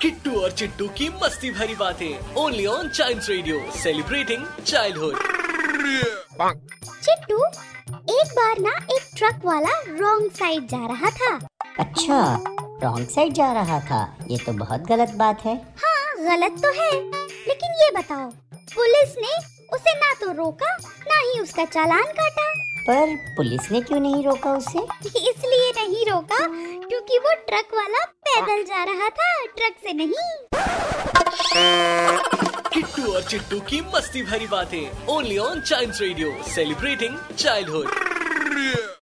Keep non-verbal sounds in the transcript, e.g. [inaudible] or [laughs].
Kittu और चिट्टू की मस्ती भरी बातें। Only on child radio celebrating childhood Chittu एक बार ना एक ट्रक वाला रॉन्ग साइड जा रहा था। अच्छा रॉन्ग साइड जा रहा था। ये तो बहुत गलत बात है। हाँ गलत तो है। लेकिन ये बताओ पुलिस ने उसे ना तो रोका ना ही उसका चालान काटा। पर पुलिस ने क्यों नहीं रोका उसे? [laughs] इसलिए नहीं रोका क्योंकि वो ट्रक वाला पैदल जा रहा था ट्रक से नहीं। किट्टू और चिट्टू की मस्ती भरी बातें only on child radio celebrating childhood